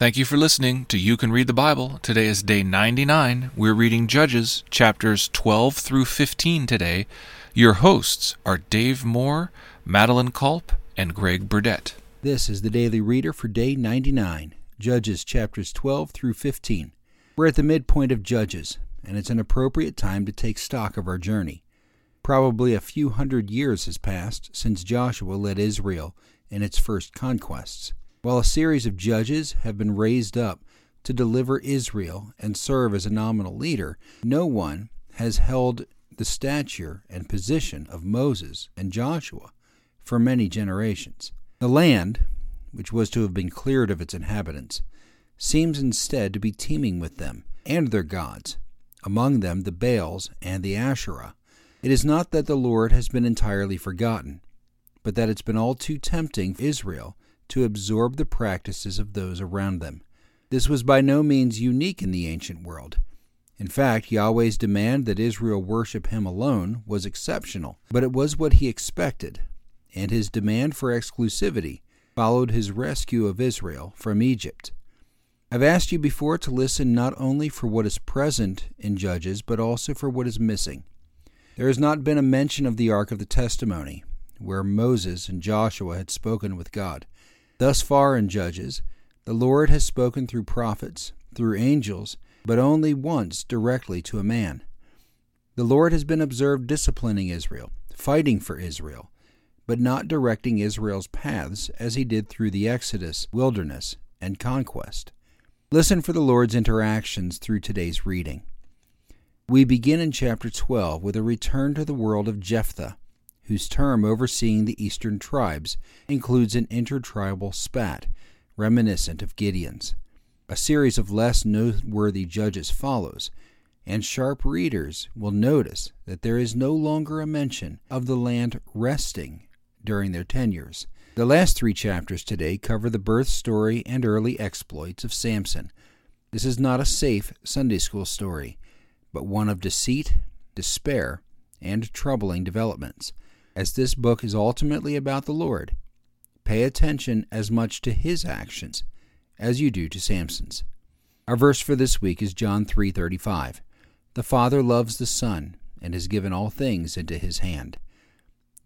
Thank you for listening to You Can Read the Bible. Today is day 99. We're reading Judges chapters 12 through 15 today. Your hosts are Dave Moore, Madeline Culp, and Greg Burdett. This is the Daily Reader for day 99, Judges chapters 12 through 15. We're at the midpoint of Judges, and it's an appropriate time to take stock of our journey. Probably a few hundred years has passed since Joshua led Israel in its first conquests. While a series of judges have been raised up to deliver Israel and serve as a nominal leader, no one has held the stature and position of Moses and Joshua for many generations. The land, which was to have been cleared of its inhabitants, seems instead to be teeming with them and their gods, among them the Baals and the Asherah. It is not that the Lord has been entirely forgotten, but that it's been all too tempting for Israel to absorb the practices of those around them. This was by no means unique in the ancient world. In fact, Yahweh's demand that Israel worship him alone was exceptional, but it was what he expected, and his demand for exclusivity followed his rescue of Israel from Egypt. I've asked you before to listen not only for what is present in Judges, but also for what is missing. There has not been a mention of the Ark of the Testimony, where Moses and Joshua had spoken with God. Thus far in Judges, the Lord has spoken through prophets, through angels, but only once directly to a man. The Lord has been observed disciplining Israel, fighting for Israel, but not directing Israel's paths as he did through the Exodus, wilderness, and conquest. Listen for the Lord's interactions through today's reading. We begin in chapter 12 with a return to the world of Jephthah, whose term overseeing the eastern tribes includes an intertribal spat, reminiscent of Gideon's. A series of less noteworthy judges follows, and sharp readers will notice that there is no longer a mention of the land resting during their tenures. The last three chapters today cover the birth story and early exploits of Samson. This is not a safe Sunday school story, but one of deceit, despair, and troubling developments as this book is ultimately about the Lord, pay attention as much to his actions as you do to Samson's. Our verse for this week is John 3:35. The Father loves the Son and has given all things into his hand.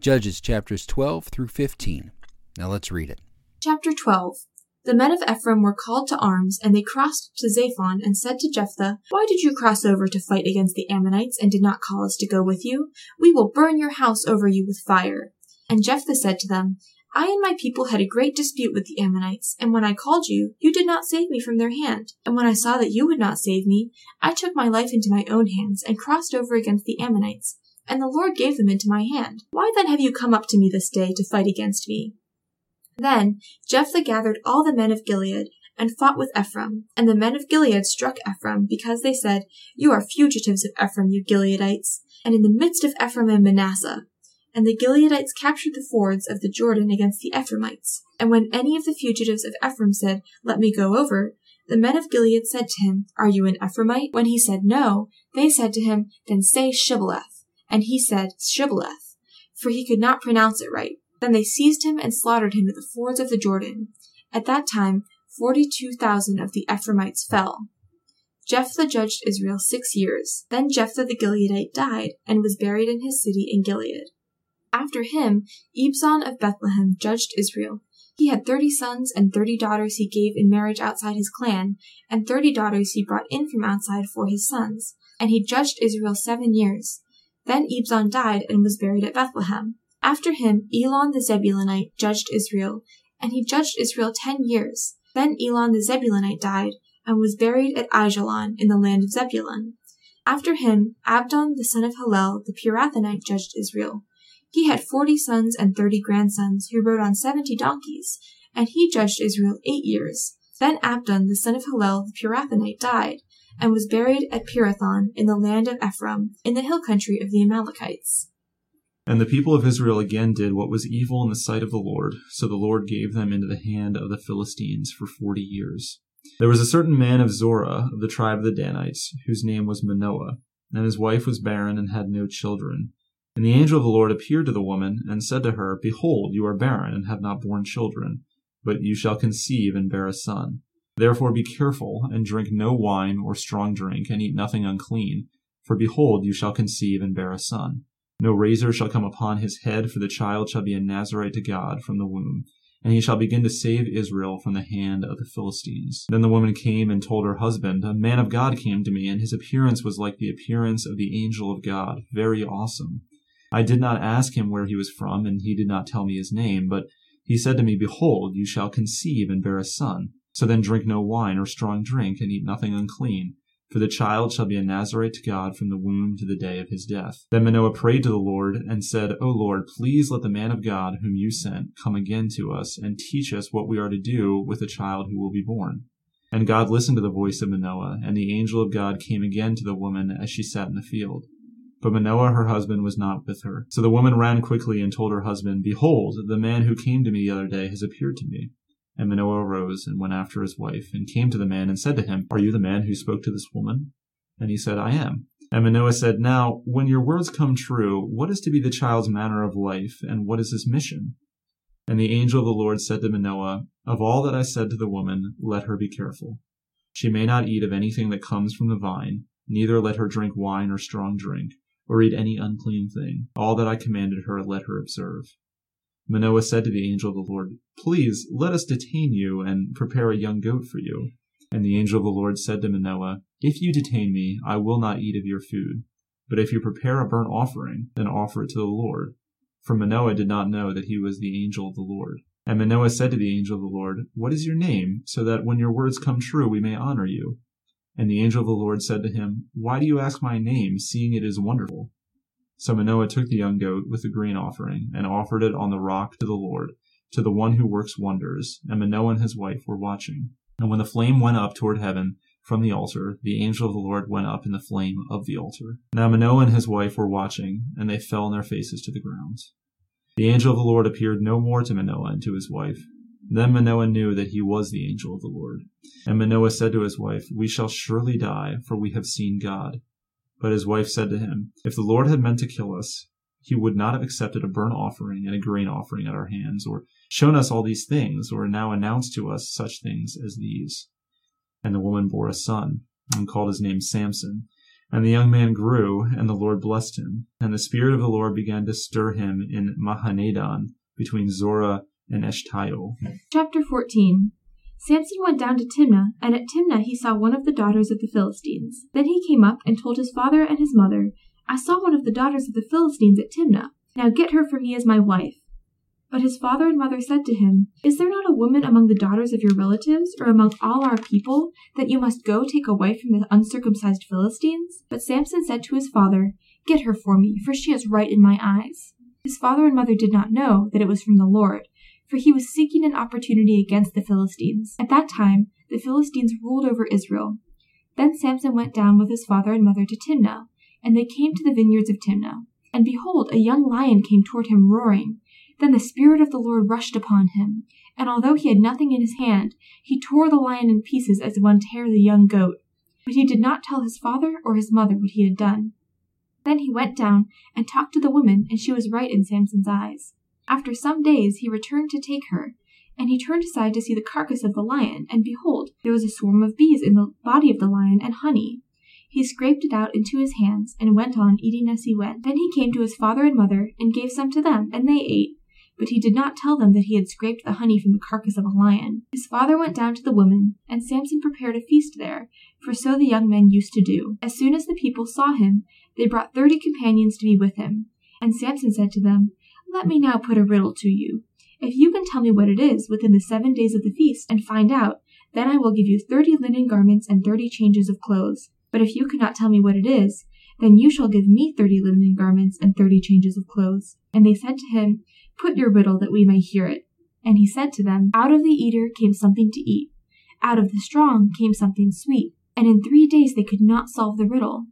Judges chapters 12 through 15. Now let's read it. Chapter 12 the men of Ephraim were called to arms, and they crossed to Zaphon and said to Jephthah, Why did you cross over to fight against the Ammonites and did not call us to go with you? We will burn your house over you with fire. And Jephthah said to them, I and my people had a great dispute with the Ammonites, and when I called you, you did not save me from their hand. And when I saw that you would not save me, I took my life into my own hands and crossed over against the Ammonites. And the Lord gave them into my hand. Why then have you come up to me this day to fight against me? Then Jephthah gathered all the men of Gilead and fought with Ephraim. And the men of Gilead struck Ephraim, because they said, You are fugitives of Ephraim, you Gileadites, and in the midst of Ephraim and Manasseh. And the Gileadites captured the fords of the Jordan against the Ephraimites. And when any of the fugitives of Ephraim said, Let me go over, the men of Gilead said to him, Are you an Ephraimite? When he said no, they said to him, Then say Shibboleth. And he said, Shibboleth, for he could not pronounce it right. Then they seized him and slaughtered him at the fords of the Jordan. At that time, forty two thousand of the Ephraimites fell. Jephthah judged Israel six years. Then Jephthah the Gileadite died, and was buried in his city in Gilead. After him, Ibzan of Bethlehem judged Israel. He had thirty sons, and thirty daughters he gave in marriage outside his clan, and thirty daughters he brought in from outside for his sons. And he judged Israel seven years. Then Ibzan died and was buried at Bethlehem. After him Elon the Zebulunite judged Israel, and he judged Israel ten years. Then Elon the Zebulunite died, and was buried at Aijalon in the land of Zebulun. After him Abdon the son of Hillel the Pirathonite judged Israel. He had forty sons and thirty grandsons, who rode on seventy donkeys, and he judged Israel eight years. Then Abdon the son of Hillel the Pirathonite died, and was buried at Pirathon in the land of Ephraim, in the hill country of the Amalekites. And the people of Israel again did what was evil in the sight of the Lord, so the Lord gave them into the hand of the Philistines for forty years. There was a certain man of Zorah, of the tribe of the Danites, whose name was Manoah, and his wife was barren and had no children. And the angel of the Lord appeared to the woman, and said to her, Behold, you are barren, and have not borne children, but you shall conceive and bear a son. Therefore be careful, and drink no wine or strong drink, and eat nothing unclean. For behold, you shall conceive and bear a son. No razor shall come upon his head, for the child shall be a Nazarite to God from the womb. And he shall begin to save Israel from the hand of the Philistines. Then the woman came and told her husband, A man of God came to me, and his appearance was like the appearance of the angel of God, very awesome. I did not ask him where he was from, and he did not tell me his name, but he said to me, Behold, you shall conceive and bear a son. So then drink no wine or strong drink, and eat nothing unclean. For the child shall be a Nazarite to God from the womb to the day of his death. Then Manoah prayed to the Lord, and said, O Lord, please let the man of God whom you sent come again to us, and teach us what we are to do with the child who will be born. And God listened to the voice of Manoah, and the angel of God came again to the woman as she sat in the field. But Manoah her husband was not with her. So the woman ran quickly and told her husband, Behold, the man who came to me the other day has appeared to me. And Manoah arose and went after his wife, and came to the man and said to him, Are you the man who spoke to this woman? And he said, I am. And Manoah said, Now, when your words come true, what is to be the child's manner of life, and what is his mission? And the angel of the Lord said to Manoah, Of all that I said to the woman, let her be careful. She may not eat of anything that comes from the vine, neither let her drink wine or strong drink or eat any unclean thing. All that I commanded her, let her observe. Manoah said to the angel of the Lord, Please let us detain you and prepare a young goat for you. And the angel of the Lord said to Manoah, If you detain me, I will not eat of your food. But if you prepare a burnt offering, then offer it to the Lord. For Manoah did not know that he was the angel of the Lord. And Manoah said to the angel of the Lord, What is your name, so that when your words come true we may honor you? And the angel of the Lord said to him, Why do you ask my name, seeing it is wonderful? So Manoah took the young goat with the grain offering, and offered it on the rock to the Lord, to the one who works wonders, and Manoah and his wife were watching. And when the flame went up toward heaven from the altar, the angel of the Lord went up in the flame of the altar. Now Manoah and his wife were watching, and they fell on their faces to the ground. The angel of the Lord appeared no more to Manoah and to his wife, then Manoah knew that he was the angel of the Lord. And Manoah said to his wife, We shall surely die, for we have seen God. But his wife said to him, If the Lord had meant to kill us, he would not have accepted a burnt offering and a grain offering at our hands, or shown us all these things, or now announced to us such things as these. And the woman bore a son, and called his name Samson. And the young man grew, and the Lord blessed him. And the Spirit of the Lord began to stir him in Mahaneh-dan, between Zorah and Eshtaol. Chapter 14 Samson went down to Timnah, and at Timnah he saw one of the daughters of the Philistines. Then he came up and told his father and his mother, I saw one of the daughters of the Philistines at Timnah. Now get her for me as my wife. But his father and mother said to him, Is there not a woman among the daughters of your relatives, or among all our people, that you must go take a wife from the uncircumcised Philistines? But Samson said to his father, Get her for me, for she is right in my eyes. His father and mother did not know that it was from the Lord, for he was seeking an opportunity against the Philistines. At that time, the Philistines ruled over Israel. Then Samson went down with his father and mother to Timnah, and they came to the vineyards of Timnah. And behold, a young lion came toward him roaring. Then the Spirit of the Lord rushed upon him, and although he had nothing in his hand, he tore the lion in pieces as one tears a young goat. But he did not tell his father or his mother what he had done. Then he went down and talked to the woman, and she was right in Samson's eyes. After some days he returned to take her, and he turned aside to see the carcass of the lion, and behold, there was a swarm of bees in the body of the lion and honey. He scraped it out into his hands, and went on eating as he went. Then he came to his father and mother, and gave some to them, and they ate. But he did not tell them that he had scraped the honey from the carcass of a lion. His father went down to the woman, and Samson prepared a feast there, for so the young men used to do. As soon as the people saw him, they brought thirty companions to be with him. And Samson said to them, let me now put a riddle to you. If you can tell me what it is within the seven days of the feast, and find out, then I will give you thirty linen garments and thirty changes of clothes. But if you cannot tell me what it is, then you shall give me thirty linen garments and thirty changes of clothes. And they said to him, Put your riddle that we may hear it. And he said to them, Out of the eater came something to eat. Out of the strong came something sweet. And in three days they could not solve the riddle.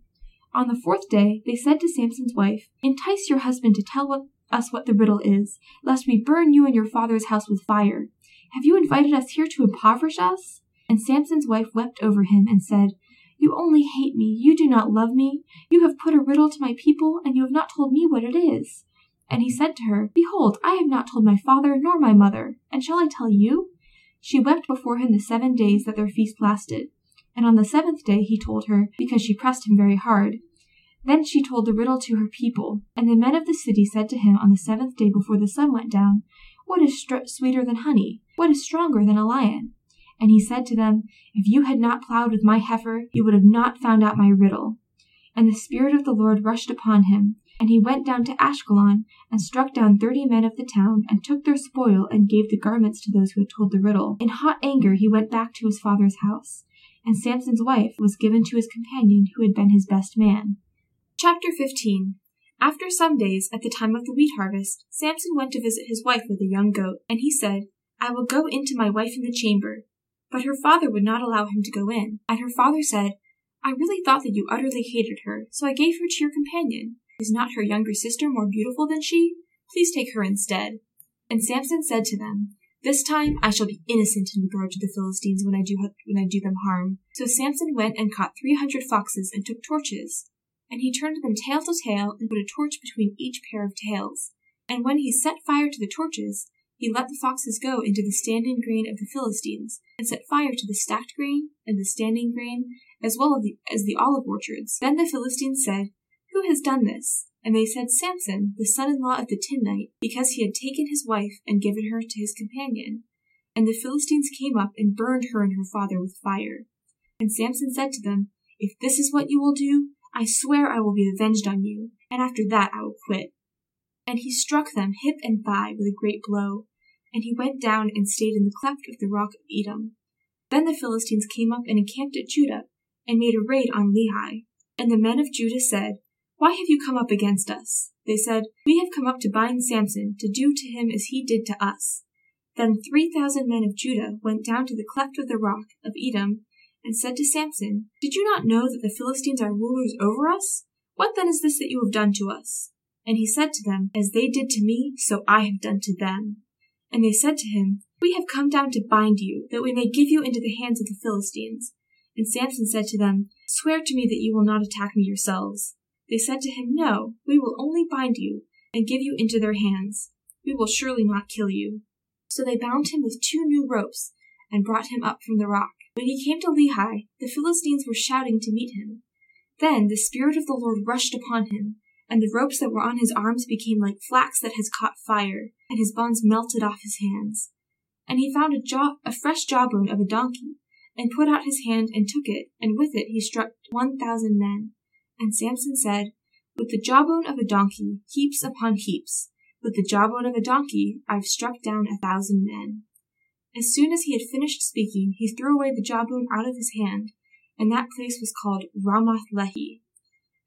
On the fourth day they said to Samson's wife, Entice your husband to tell what us what the riddle is, lest we burn you and your father's house with fire. Have you invited us here to impoverish us? And Samson's wife wept over him and said, You only hate me. You do not love me. You have put a riddle to my people, and you have not told me what it is. And he said to her, Behold, I have not told my father nor my mother, and shall I tell you? She wept before him the seven days that their feast lasted. And on the seventh day he told her, because she pressed him very hard. Then she told the riddle to her people, and the men of the city said to him on the seventh day before the sun went down, What is str- sweeter than honey? What is stronger than a lion? And he said to them, If you had not plowed with my heifer, you would have not found out my riddle. And the Spirit of the Lord rushed upon him, and he went down to Ashkelon, and struck down thirty men of the town, and took their spoil, and gave the garments to those who had told the riddle. In hot anger he went back to his father's house, and Samson's wife was given to his companion, who had been his best man. Chapter 15 After some days, at the time of the wheat harvest, Samson went to visit his wife with a young goat, and he said, I will go into my wife in the chamber. But her father would not allow him to go in, and her father said, I really thought that you utterly hated her, so I gave her to your companion. Is not her younger sister more beautiful than she? Please take her instead. And Samson said to them, This time I shall be innocent in regard to the Philistines when I do when I do them harm. So Samson went and caught three hundred foxes and took torches, and he turned them tail to tail and put a torch between each pair of tails. And when he set fire to the torches, he let the foxes go into the standing grain of the Philistines, and set fire to the stacked grain and the standing grain, as well as the, as the olive orchards. Then the Philistines said, Who has done this? And they said, Samson, the son in law of the Timnite, because he had taken his wife and given her to his companion. And the Philistines came up and burned her and her father with fire. And Samson said to them, If this is what you will do, I swear I will be avenged on you, and after that I will quit. And he struck them hip and thigh with a great blow, and he went down and stayed in the cleft of the rock of Etam. Then the Philistines came up and encamped at Judah, and made a raid on Lehi. And the men of Judah said, Why have you come up against us? They said, We have come up to bind Samson, to do to him as he did to us. Then three thousand men of Judah went down to the cleft of the rock of Etam, and said to Samson, Did you not know that the Philistines are rulers over us? What then is this that you have done to us? And he said to them, As they did to me, so I have done to them. And they said to him, We have come down to bind you, that we may give you into the hands of the Philistines. And Samson said to them, Swear to me that you will not attack me yourselves. They said to him, No, we will only bind you, and give you into their hands. We will surely not kill you. So they bound him with two new ropes, and brought him up from the rock. When he came to Lehi, the Philistines were shouting to meet him. Then the Spirit of the Lord rushed upon him, and the ropes that were on his arms became like flax that has caught fire, and his bonds melted off his hands. And he found a, jaw, a fresh jawbone of a donkey, and put out his hand and took it, and with it he struck one thousand men. And Samson said, With the jawbone of a donkey, heaps upon heaps, with the jawbone of a donkey, I've struck down a thousand men. As soon as he had finished speaking, he threw away the jawbone out of his hand, and that place was called Ramath Lehi.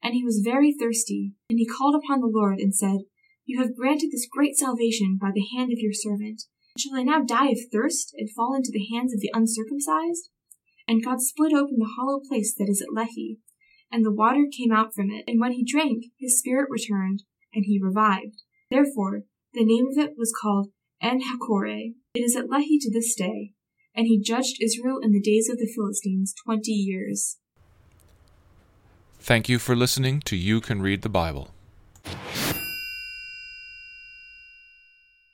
And he was very thirsty, and he called upon the Lord and said, You have granted this great salvation by the hand of your servant. Shall I now die of thirst and fall into the hands of the uncircumcised? And God split open the hollow place that is at Lehi, and the water came out from it. And when he drank, his spirit returned, and he revived. Therefore, the name of it was called En Hakkore. It is at Lehi to this day. And he judged Israel in the days of the Philistines twenty years. Thank you for listening to You Can Read the Bible.